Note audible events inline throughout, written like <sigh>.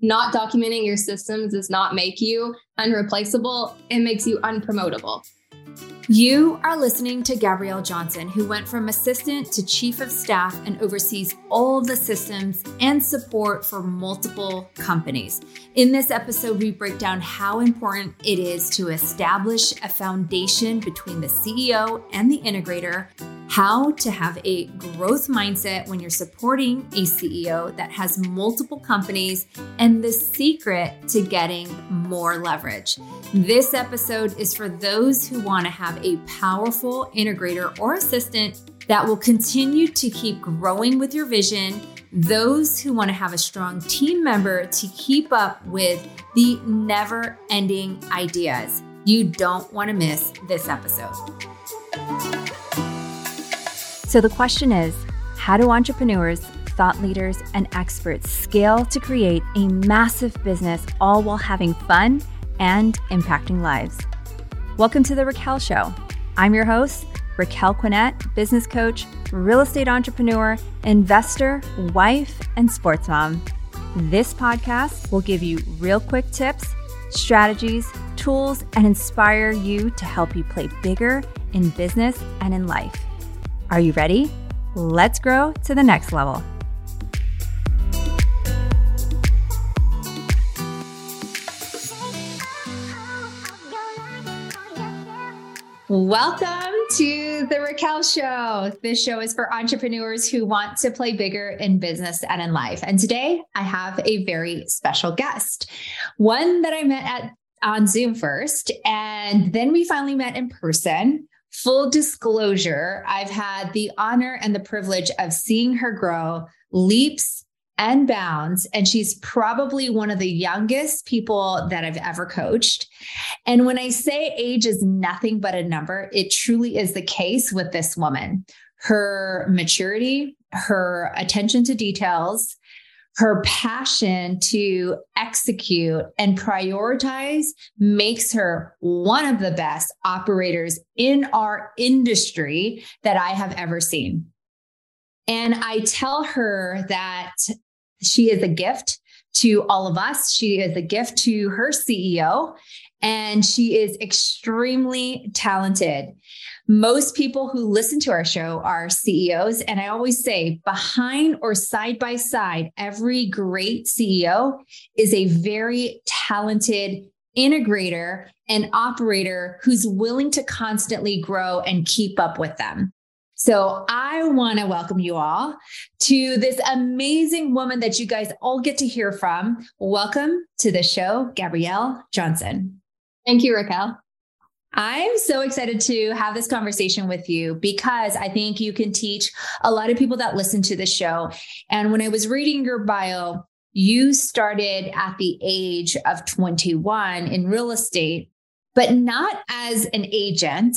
not documenting your systems does not make you unreplaceable, it makes you unpromotable. You are listening to Gabrielle Johnson, who went from assistant to chief of staff and oversees all the systems and support for multiple companies. In this episode, we break down how important it is to establish a foundation between the CEO and the integrator, how to have a growth mindset when you're supporting a CEO that has multiple companies, and the secret to getting more leverage. This episode is for those who want to have a powerful integrator or assistant that will continue to keep growing with your vision, those who want to have a strong team member to keep up with the never ending ideas. You don't want to miss this episode. So, the question is how do entrepreneurs, thought leaders, and experts scale to create a massive business all while having fun and impacting lives? Welcome to The Raquel Show. I'm your host, Raquel Quinet, business coach, real estate entrepreneur, investor, wife, and sports mom. This podcast will give you real quick tips, strategies, tools, and inspire you to help you play bigger in business and in life. Are you ready? Let's grow to the next level. Welcome to the Raquel Show. This show is for entrepreneurs who want to play bigger in business and in life. And today I have a very special guest, one that I met at on Zoom first, and then we finally met in person. Full disclosure, I've had the honor and the privilege of seeing her grow leaps and bounds. And she's probably one of the youngest people that I've ever coached. And when I say age is nothing but a number, it truly is the case with this woman. Her maturity, her attention to details, her passion to execute and prioritize makes her one of the best operators in our industry that I have ever seen. And I tell her that she is a gift to all of us. She is a gift to her CEO, and she is extremely talented. Most people who listen to our show are CEOs. And I always say, behind or side by side, every great CEO is a very talented integrator and operator who's willing to constantly grow and keep up with them. So I want to welcome you all to this amazing woman that you guys all get to hear from. Welcome to the show, Gabrielle Johnson. Thank you, Raquel. I'm so excited to have this conversation with you because I think you can teach a lot of people that listen to the show. And when I was reading your bio, you started at the age of 21 in real estate, but not as an agent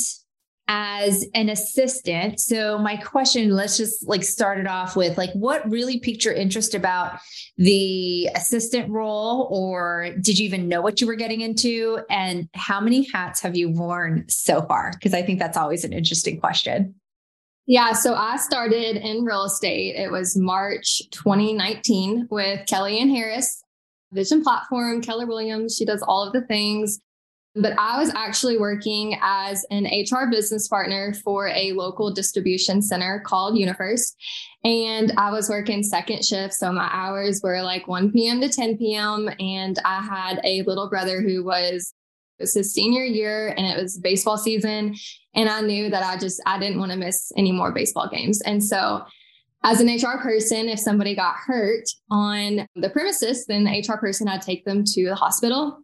as an assistant. So my question, let's just like start it off with like what really piqued your interest about the assistant role or did you even know what you were getting into and how many hats have you worn so far? Because I think that's always an interesting question. Yeah, so I started in real estate. It was March 2019 with Kelly Ann Harris, Vision Platform, Keller Williams. She does all of the things. But I was actually working as an HR business partner for a local distribution center called Universe. And I was working second shift. So my hours were like 1 p.m. to 10 p.m. And I had a little brother who was it was his senior year and it was baseball season. And I knew that I just I didn't want to miss any more baseball games. And so as an HR person, if somebody got hurt on the premises, then the HR person I'd take them to the hospital.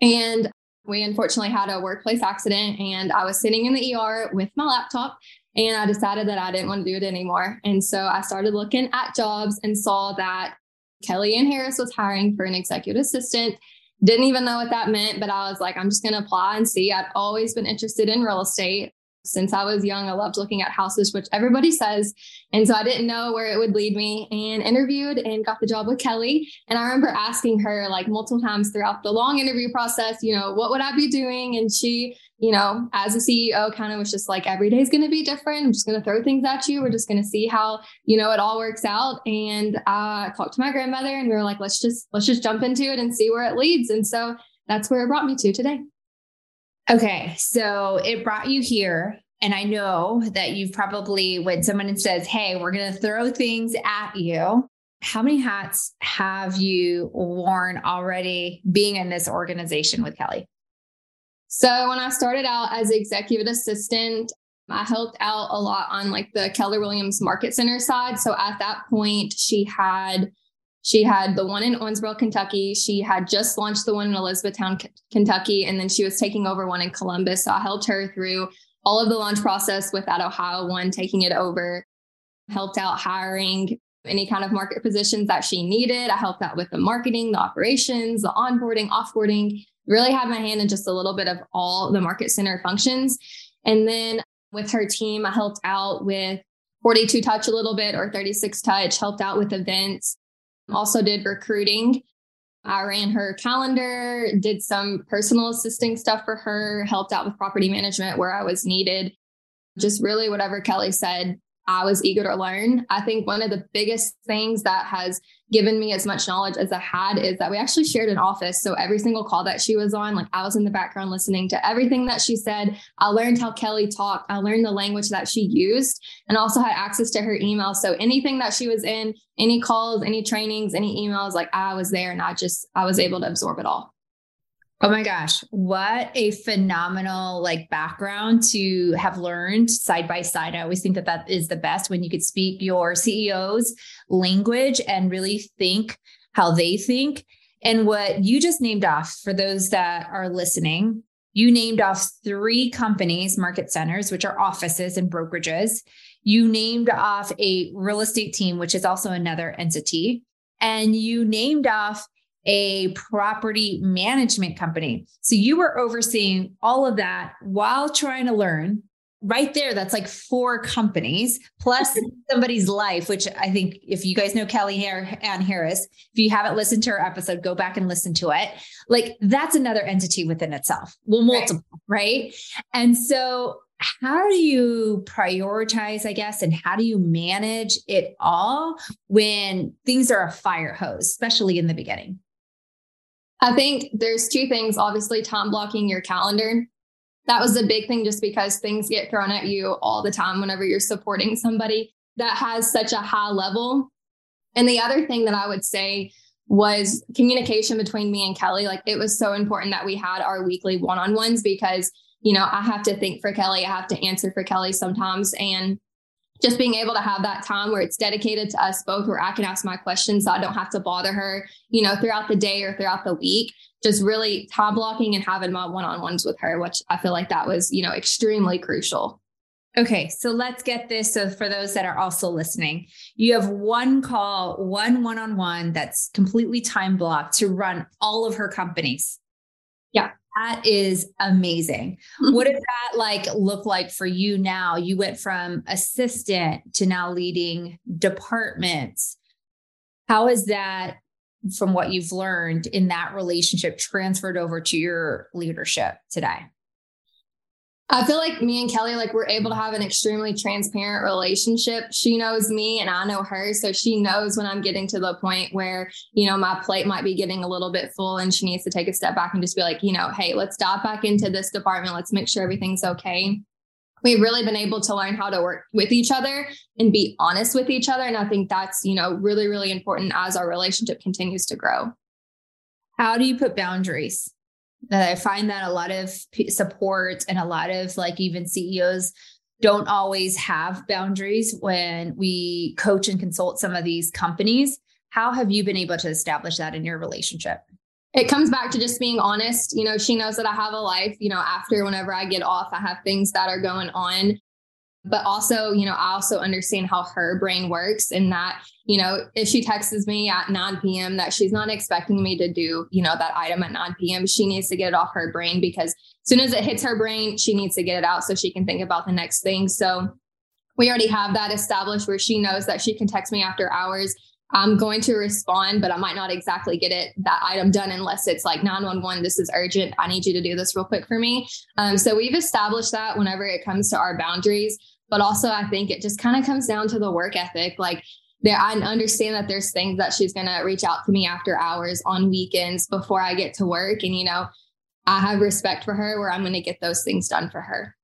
And we unfortunately had a workplace accident and I was sitting in the ER with my laptop and I decided that I didn't want to do it anymore. And so I started looking at jobs and saw that Kelly Ann Harris was hiring for an executive assistant. Didn't even know what that meant, but I was like, I'm just going to apply and see. I'd always been interested in real estate. Since I was young. I loved looking at houses, which everybody says. And so I didn't know where it would lead me and interviewed and got the job with Kelly. And I remember asking her like multiple times throughout the long interview process, you know, what would I be doing? And she, you know, as a CEO, kind of was just like, every day is going to be different. I'm just going to throw things at you. We're just going to see how, you know, it all works out. And I talked to my grandmother and we were like, let's just, let's just jump into it and see where it leads. And so that's where it brought me to today. Okay. So it brought you here. And I know that you've probably, when someone says, Hey, we're going to throw things at you, how many hats have you worn already being in this organization with Kelly? So when I started out as executive assistant, I helped out a lot on like the Keller Williams Market Center side. So at that point, she had she had the one in Owensboro, Kentucky. She had just launched the one in Elizabethtown, Kentucky, and then she was taking over one in Columbus. So I helped her through all of the launch process with that Ohio one, taking it over, helped out hiring any kind of market positions that she needed. I helped out with the marketing, the operations, the onboarding, offboarding, really had my hand in just a little bit of all the market center functions. And then with her team, I helped out with 42 touch a little bit or 36 touch, helped out with events, also did recruiting. I ran her calendar, did some personal assisting stuff for her, helped out with property management where I was needed. Just really whatever Kelly said, I was eager to learn. I think one of the biggest things that has given me as much knowledge as I had is that we actually shared an office. So every single call that she was on, like I was in the background listening to everything that she said. I learned how Kelly talked. I learned the language that she used and also had access to her email. So anything that she was in, any calls, any trainings, any emails, like I was there and I just, I was able to absorb it all. Oh my gosh, what a phenomenal like background to have learned side by side. I always think that that is the best when you could speak your CEO's language and really think how they think. And what you just named off for those that are listening, you named off three companies, market centers, which are offices and brokerages. You named off a real estate team, which is also another entity. And you named off a property management company. So you were overseeing all of that while trying to learn. Right there, that's like four companies plus <laughs> somebody's life, which I think if you guys know Kelly Ann Harris, if you haven't listened to her episode, go back and listen to it. Like that's another entity within itself. Well, multiple, right? right? And so how do you prioritize, I guess, and how do you manage it all when things are a fire hose, especially in the beginning? I think there's two things. Obviously, time blocking your calendar. That was a big thing just because things get thrown at you all the time whenever you're supporting somebody that has such a high level. And the other thing that I would say was communication between me and Kelly. Like it was so important that we had our weekly one on ones because, you know, I have to think for Kelly, I have to answer for Kelly sometimes. And just being able to have that time where it's dedicated to us both where I can ask my questions so I don't have to bother her, you know, throughout the day or throughout the week. Just really time blocking and having my one-on-ones with her, which I feel like that was, you know, extremely crucial. Okay, so let's get this. So, for those that are also listening, you have one call, one one on one that's completely time blocked to run all of her companies. That is amazing. What does that like look like for you now? You went from assistant to now leading departments. How is that from what you've learned in that relationship transferred over to your leadership today? I feel like me and Kelly, like we're able to have an extremely transparent relationship. She knows me and I know her. So she knows when I'm getting to the point where, you know, my plate might be getting a little bit full and she needs to take a step back and just be like, you know, hey, let's dive back into this department. Let's make sure everything's okay. We've really been able to learn how to work with each other and be honest with each other. And I think that's, you know, really, really important as our relationship continues to grow. How do you put boundaries? That I find that a lot of support and a lot of like even CEOs don't always have boundaries when we coach and consult some of these companies. How have you been able to establish that in your relationship? It comes back to just being honest. You know, she knows that I have a life, you know, after whenever I get off, I have things that are going on. But also, you know, I also understand how her brain works and that, you know, if she texts me at 9 p.m., that she's not expecting me to do, you know, that item at 9 p.m. She needs to get it off her brain because as soon as it hits her brain, she needs to get it out so she can think about the next thing. So we already have that established where she knows that she can text me after hours I'm going to respond, but I might not exactly get it that item done unless it's like 911. This is urgent. I need you to do this real quick for me. Um, so we've established that whenever it comes to our boundaries, but also I think it just kind of comes down to the work ethic. Like there, I understand that there's things that she's going to reach out to me after hours on weekends before I get to work, and you know, I have respect for her where I'm going to get those things done for her.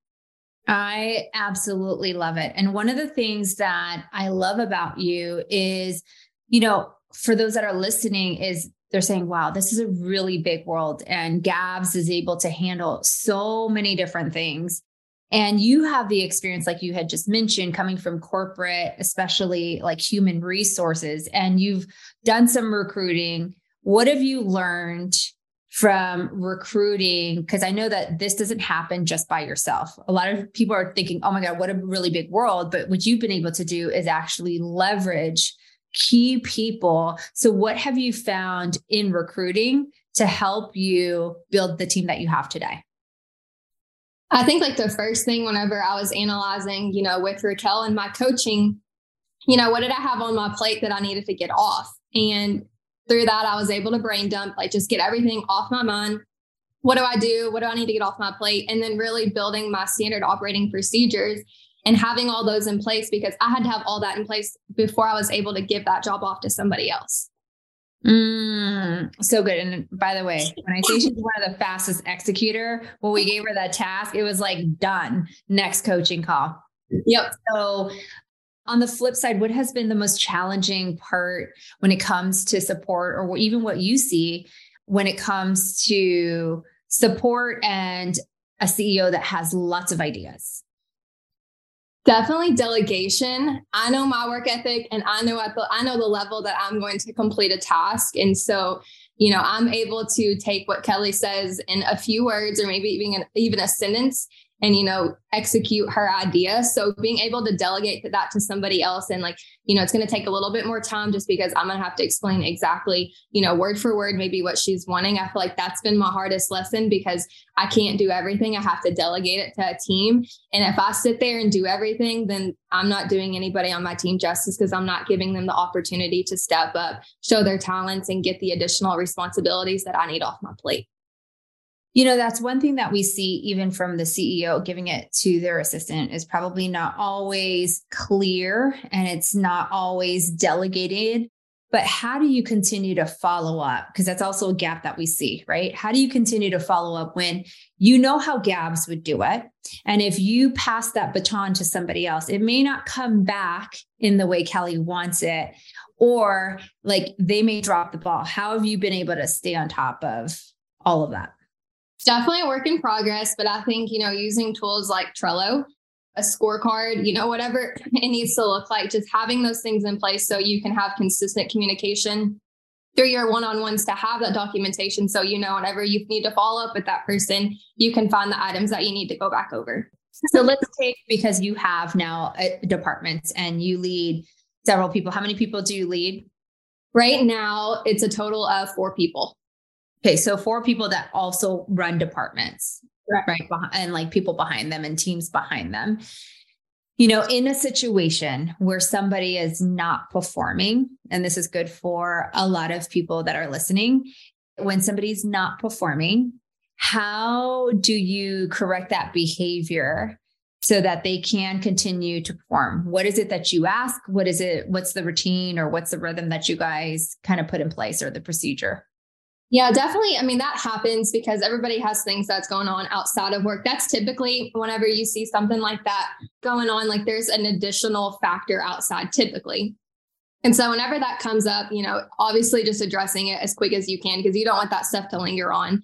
I absolutely love it. And one of the things that I love about you is you know, for those that are listening, is they're saying, wow, this is a really big world. And Gabs is able to handle so many different things. And you have the experience, like you had just mentioned, coming from corporate, especially like human resources, and you've done some recruiting. What have you learned from recruiting? Because I know that this doesn't happen just by yourself. A lot of people are thinking, oh my God, what a really big world. But what you've been able to do is actually leverage key people. So, what have you found in recruiting to help you build the team that you have today? I think like the first thing whenever I was analyzing, you know, with Raquel and my coaching, you know, what did I have on my plate that I needed to get off? And through that, I was able to brain dump, like just get everything off my mind. What do I do? What do I need to get off my plate? And then really building my standard operating procedures and having all those in place because I had to have all that in place before I was able to give that job off to somebody else. Mm, so good. And by the way, when I say she's one of the fastest executor, when we gave her that task, it was like done. Next coaching call. Yep. So on the flip side, what has been the most challenging part when it comes to support or even what you see when it comes to support and a CEO that has lots of ideas? Definitely delegation. I know my work ethic and I know at the I know the level that I'm going to complete a task. And so, you know, I'm able to take what Kelly says in a few words or maybe even even a sentence and you know execute her idea. So being able to delegate that to somebody else and like you know it's going to take a little bit more time just because i'm going to have to explain exactly you know word for word maybe what she's wanting. I feel like that's been my hardest lesson because i can't do everything. I have to delegate it to a team. And if i sit there and do everything then i'm not doing anybody on my team justice because i'm not giving them the opportunity to step up show their talents and get the additional responsibilities that i need off my plate you know, that's one thing that we see even from the CEO giving it to their assistant is probably not always clear and it's not always delegated. But how do you continue to follow up? Because that's also a gap that we see, right? How do you continue to follow up when you know how Gabs would do it? And if you pass that baton to somebody else, it may not come back in the way Kelly wants it, or like they may drop the ball. How have you been able to stay on top of all of that? Definitely a work in progress, but I think, you know, using tools like Trello, a scorecard, you know, whatever <laughs> it needs to look like, just having those things in place so you can have consistent communication through your one-on-ones to have that documentation so you know whenever you need to follow up with that person you can find the items that you need to go back over. So let's take because you have now uh, departments and you lead several people how many people do you lead? Right now it's a total of four people Okay, so four people that also run departments, right? right? And like people behind them and teams behind them. You know, in a situation where somebody is not performing, and this is good for a lot of people that are listening, when somebody's not performing, how do you correct that behavior so that they can continue to perform? What is it that you ask? What is it? What's the routine or what's the rhythm that you guys kind of put in place or the procedure? Yeah, definitely. I mean, that happens because everybody has things that's going on outside of work. That's typically whenever you see something like that going on, like there's an additional factor outside typically. And so whenever that comes up, you know, obviously just addressing it as quick as you can because you don't want that stuff to linger on.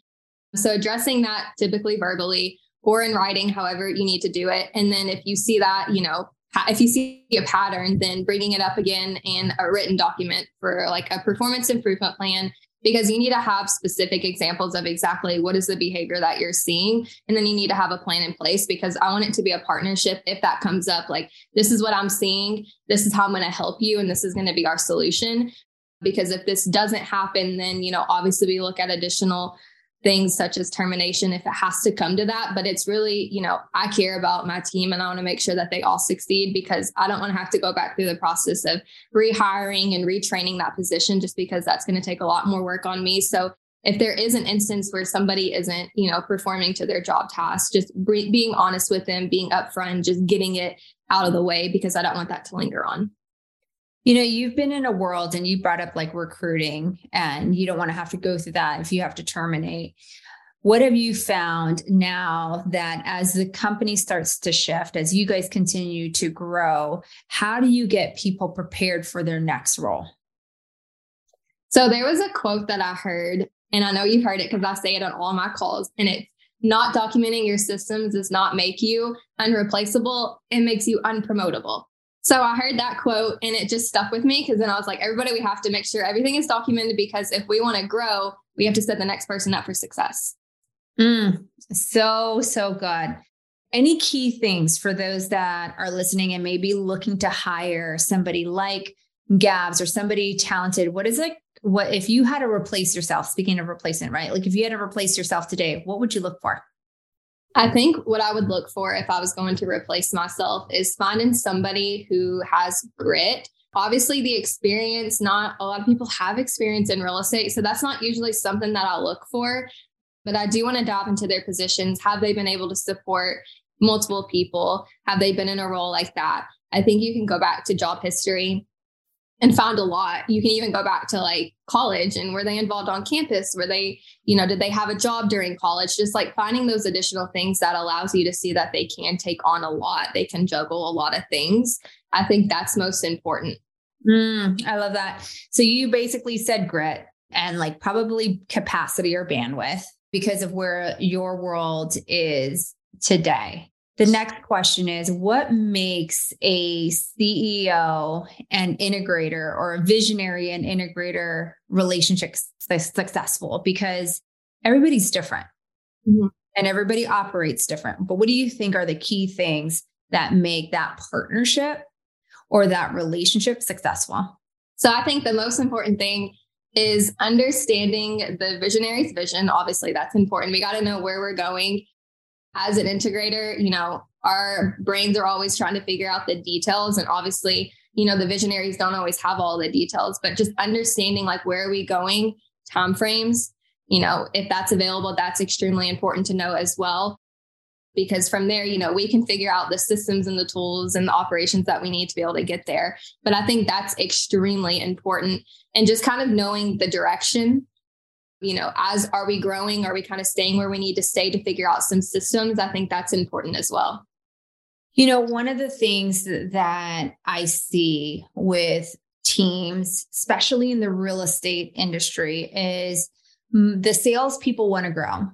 So addressing that typically verbally or in writing, however you need to do it. And then if you see that, you know, if you see a pattern, then bringing it up again in a written document for like a performance improvement plan because you need to have specific examples of exactly what is the behavior that you're seeing. And then you need to have a plan in place because i want it to be a partnership. If that comes up like this is what i'm seeing this is how i'm going to help you and this is going to be our solution. Because if this doesn't happen then you know obviously we look at additional things such as termination if it has to come to that. But it's really, you know, I care about my team and I want to make sure that they all succeed because I don't want to have to go back through the process of rehiring and retraining that position just because that's going to take a lot more work on me. So if there is an instance where somebody isn't, you know, performing to their job task, just being honest with them, being upfront, just getting it out of the way because I don't want that to linger on. You know, you've been in a world and you brought up like recruiting, and you don't want to have to go through that if you have to terminate. What have you found now that as the company starts to shift, as you guys continue to grow, how do you get people prepared for their next role? So there was a quote that I heard, and I know you've heard it because I say it on all my calls, and it's not documenting your systems does not make you unreplaceable, it makes you unpromotable. So I heard that quote and it just stuck with me because then I was like, everybody, we have to make sure everything is documented because if we want to grow, we have to set the next person up for success. Mm, so, so good. Any key things for those that are listening and maybe looking to hire somebody like Gabs or somebody talented? What is like, what if you had to replace yourself? Speaking of replacement, right? Like if you had to replace yourself today, what would you look for? I think what I would look for if I was going to replace myself is finding somebody who has grit. Obviously, the experience, not a lot of people have experience in real estate. So that's not usually something that I look for. But I do want to dive into their positions. Have they been able to support multiple people? Have they been in a role like that? I think you can go back to job history and found a lot. You can even go back to like college and were they involved on campus? Were they, you know, did they have a job during college? Just like finding those additional things that allows you to see that they can take on a lot. They can juggle a lot of things. I think that's most important. Mm, I love that. So you basically said grit and like probably capacity or bandwidth because of where your world is today. The next question is what makes a CEO and integrator or a visionary and integrator relationship successful? Because everybody's different mm-hmm. and everybody operates different. But what do you think are the key things that make that partnership or that relationship successful? So I think the most important thing is understanding the visionary's vision. Obviously, that's important. We got to know where we're going as an integrator, you know, our brains are always trying to figure out the details. And obviously, you know, the visionaries don't always have all the details, but just understanding like where are we going, time frames, you know, if that's available, that's extremely important to know as well. Because from there, you know, we can figure out the systems and the tools and the operations that we need to be able to get there. But I think that's extremely important. And just kind of knowing the direction you know, as are we growing? Are we kind of staying where we need to stay to figure out some systems? I think that's important as well. You know, one of the things that I see with teams, especially in the real estate industry, is the salespeople want to grow.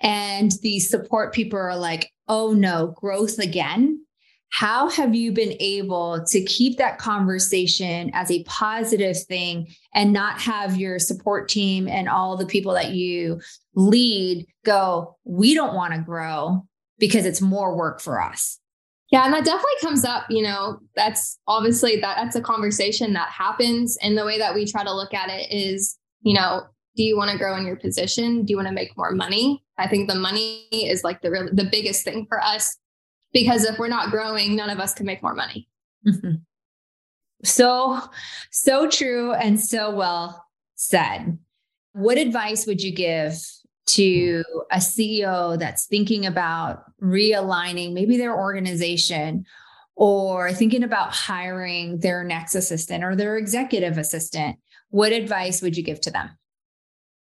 And the support people are like, oh no, growth again. How have you been able to keep that conversation as a positive thing and not have your support team and all the people that you lead go, we don't want to grow because it's more work for us? Yeah, and that definitely comes up, you know, that's obviously that that's a conversation that happens and the way that we try to look at it is, you know, do you want to grow in your position? Do you want to make more money? I think the money is like the real, the biggest thing for us because if we're not growing, none of us can make more money. Mm-hmm. So, so true and so well said. What advice would you give to a CEO that's thinking about realigning maybe their organization or thinking about hiring their next assistant or their executive assistant? What advice would you give to them?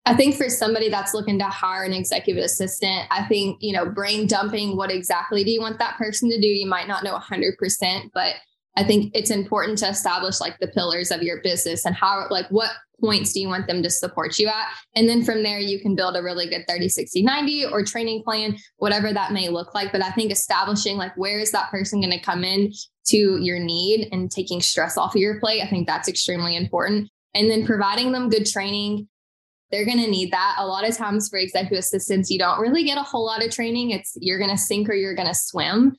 I think for somebody that's looking to hire an executive assistant, I think, you know, brain dumping, what exactly do you want that person to do? You might not know 100%, but I think it's important to establish like the pillars of your business and how, like, what points do you want them to support you at? And then from there, you can build a really good 30, 60, 90 or training plan, whatever that may look like. But I think establishing like, where is that person going to come in to your need and taking stress off of your plate? I think that's extremely important. And then providing them good training they're going to need that. A lot of times for executive assistants, you don't really get a whole lot of training. It's you're going to sink or you're going to swim.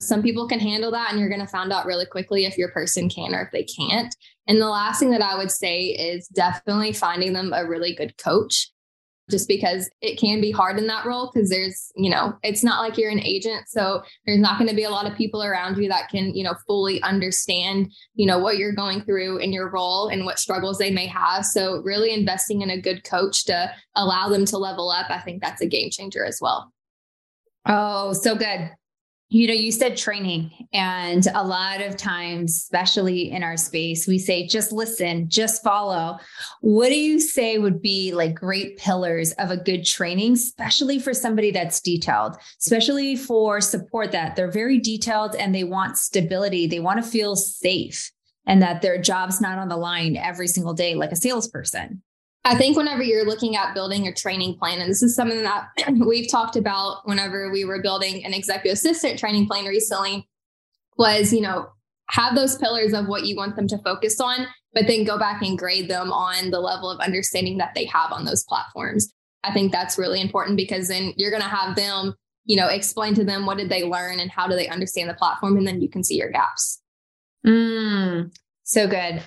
Some people can handle that, and you're going to find out really quickly if your person can or if they can't. And the last thing that I would say is definitely finding them a really good coach just because it can be hard in that role because there's, you know, it's not like you're an agent. So there's not going to be a lot of people around you that can, you know, fully understand, you know, what you're going through in your role and what struggles they may have. So really investing in a good coach to allow them to level up, I think that's a game changer as well. Oh, so good you know, you said training, and a lot of times, especially in our space, we say just listen, just follow. What do you say would be like great pillars of a good training, especially for somebody that's detailed, especially for support that they're very detailed and they want stability, they want to feel safe, and that their job's not on the line every single day like a salesperson? I think whenever you're looking at building a training plan, and this is something that <clears throat> we've talked about whenever we were building an executive assistant training plan recently, was, you know, have those pillars of what you want them to focus on, but then go back and grade them on the level of understanding that they have on those platforms. I think that's really important because then you're going to have them, you know, explain to them what did they learn and how do they understand the platform, and then you can see your gaps. Mm, so good.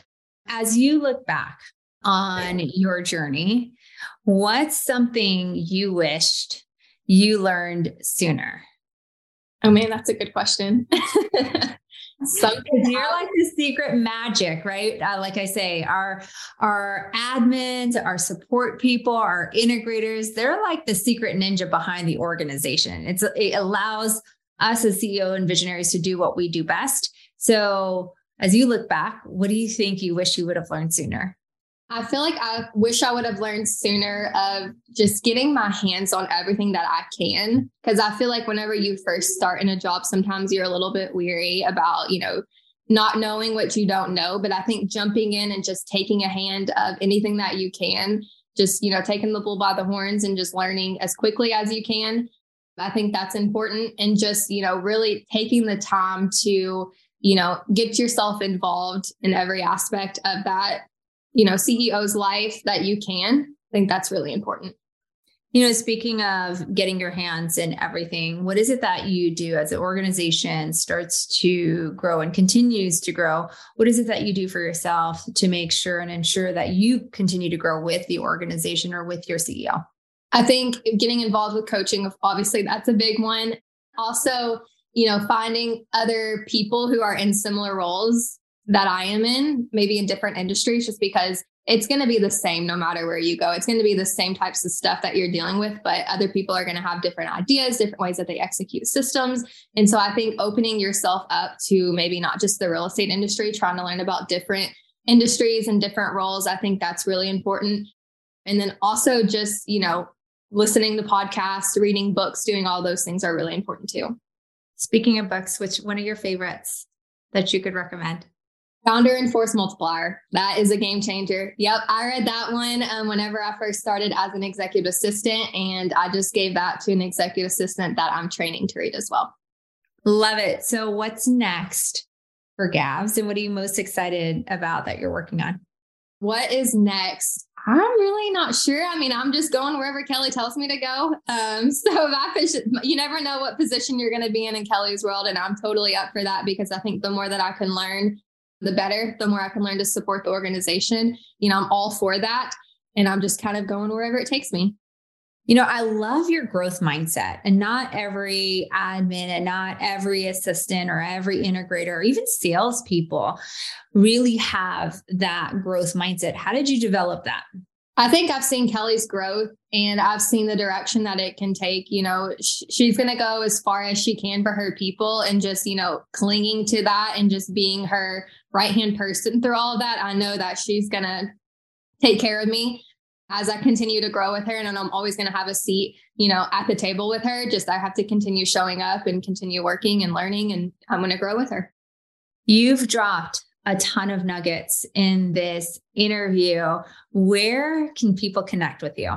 As you look back on your journey, what's something you wished you learned sooner? Oh man, that's a good question. <laughs> Something you're like the secret magic, right? Uh, like I say, our our admins, our support people, our integrators, they're like the secret ninja behind the organization. It's it allows us as CEO and visionaries to do what we do best. So, as you look back, what do you think you wish you would have learned sooner? I feel like I wish I would have learned sooner of just getting my hands on everything that I can. Cause I feel like whenever you first start in a job, sometimes you're a little bit weary about, you know, not knowing what you don't know. But I think jumping in and just taking a hand of anything that you can, just, you know, taking the bull by the horns and just learning as quickly as you can. I think that's important. And just, you know, really taking the time to, you know, get yourself involved in every aspect of that you know, CEO's life that you can. I think that's really important. You know, speaking of getting your hands in everything, what is it that you do as the organization starts to grow and continues to grow? What is it that you do for yourself to make sure and ensure that you continue to grow with the organization or with your CEO? I think getting involved with coaching, obviously, that's a big one. Also, you know, finding other people who are in similar roles that I am in, maybe in different industries, just because it's going to be the same no matter where you go. It's going to be the same types of stuff that you're dealing with, but other people are going to have different ideas, different ways that they execute systems. And so I think opening yourself up to maybe not just the real estate industry, trying to learn about different industries and different roles, I think that's really important. And then also just, you know, listening to podcasts, reading books, doing all those things are really important too. Speaking of books, which one of your favorites that you could recommend? Founder and Force Multiplier. That is a game changer. Yep. I read that one um, whenever I first started as an executive assistant, and I just gave that to an executive assistant that I'm training to read as well. Love it. So, what's next for Gabs, and what are you most excited about that you're working on? What is next? I'm really not sure. I mean, I'm just going wherever Kelly tells me to go. Um, <laughs> so that you never know what position you're going to be in in Kelly's world, and I'm totally up for that because I think the more that I can learn the better, the more I can learn to support the organization. You know, I'm all for that. And I'm just kind of going wherever it takes me. You know, I love your growth mindset, and not every admin and not every assistant or every integrator or even salespeople really have that growth mindset. How did you develop that? I think I've seen Kelly's growth and I've seen the direction that it can take. You know, sh- she's going to go as far as she can for her people and just, you know, clinging to that and just being her right hand person through all of that. I know that she's going to take care of me as I continue to grow with her. And I'm always going to have a seat, you know, at the table with her. Just I have to continue showing up and continue working and learning, and I'm going to grow with her. You've dropped a ton of nuggets in this interview. Where can people connect with you?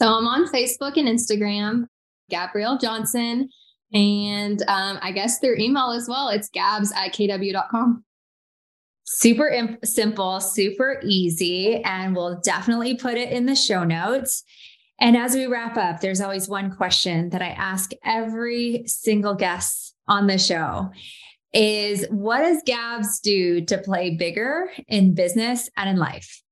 So I'm on Facebook and Instagram, Gabrielle Johnson. And um, I guess through email as well, it's gabs at kw.com. Super imp- simple, super easy, and we'll definitely put it in the show notes. And as we wrap up, there's always one question that I ask every single guest on the show is what does Gabs do to play bigger in business and in life?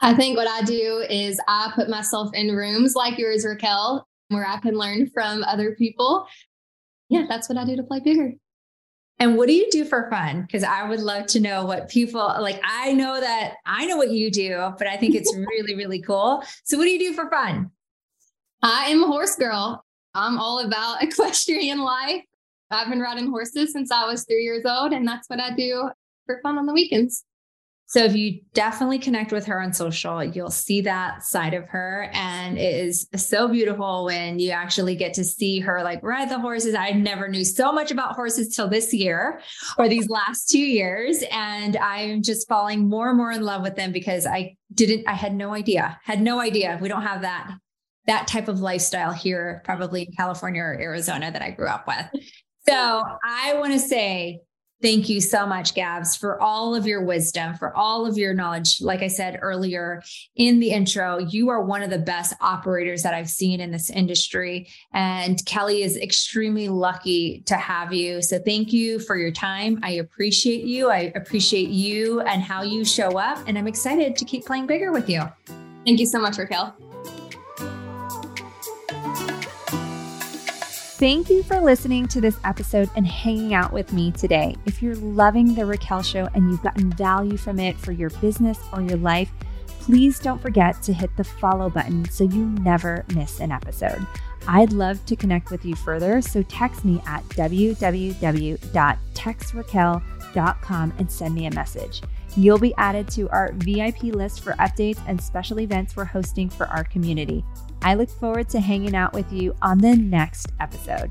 I think what I do is I put myself in rooms like yours, Raquel, where I can learn from other people. Yeah, that's what I do to play bigger. And what do you do for fun? Because I would love to know what people like. I know that I know what you do, but I think it's <laughs> really, really cool. So, what do you do for fun? I am a horse girl. I'm all about <laughs> equestrian life. I've been riding horses since I was three years old, and that's what I do for fun on the weekends. So if you definitely connect with her on social, you'll see that side of her. And it is so beautiful when you actually get to see her like ride the horses. I never knew so much about horses till this year or these last two years. And I'm just falling more and more in love with them because I didn't, I had no idea, had no idea. We don't have that, that type of lifestyle here, probably in California or Arizona that I grew up with. So I want to say Thank you so much, Gabs, for all of your wisdom, for all of your knowledge. Like I said earlier in the intro, you are one of the best operators that I've seen in this industry. And Kelly is extremely lucky to have you. So thank you for your time. I appreciate you. I appreciate you and how you show up. And I'm excited to keep playing bigger with you. Thank you so much, Raquel. Thank you for listening to this episode and hanging out with me today. If you're loving The Raquel Show and you've gotten value from it for your business or your life, please don't forget to hit the follow button so you never miss an episode. I'd love to connect with you further, so text me at www.textraquel.com and send me a message. You'll be added to our VIP list for updates and special events we're hosting for our community. I look forward to hanging out with you on the next episode.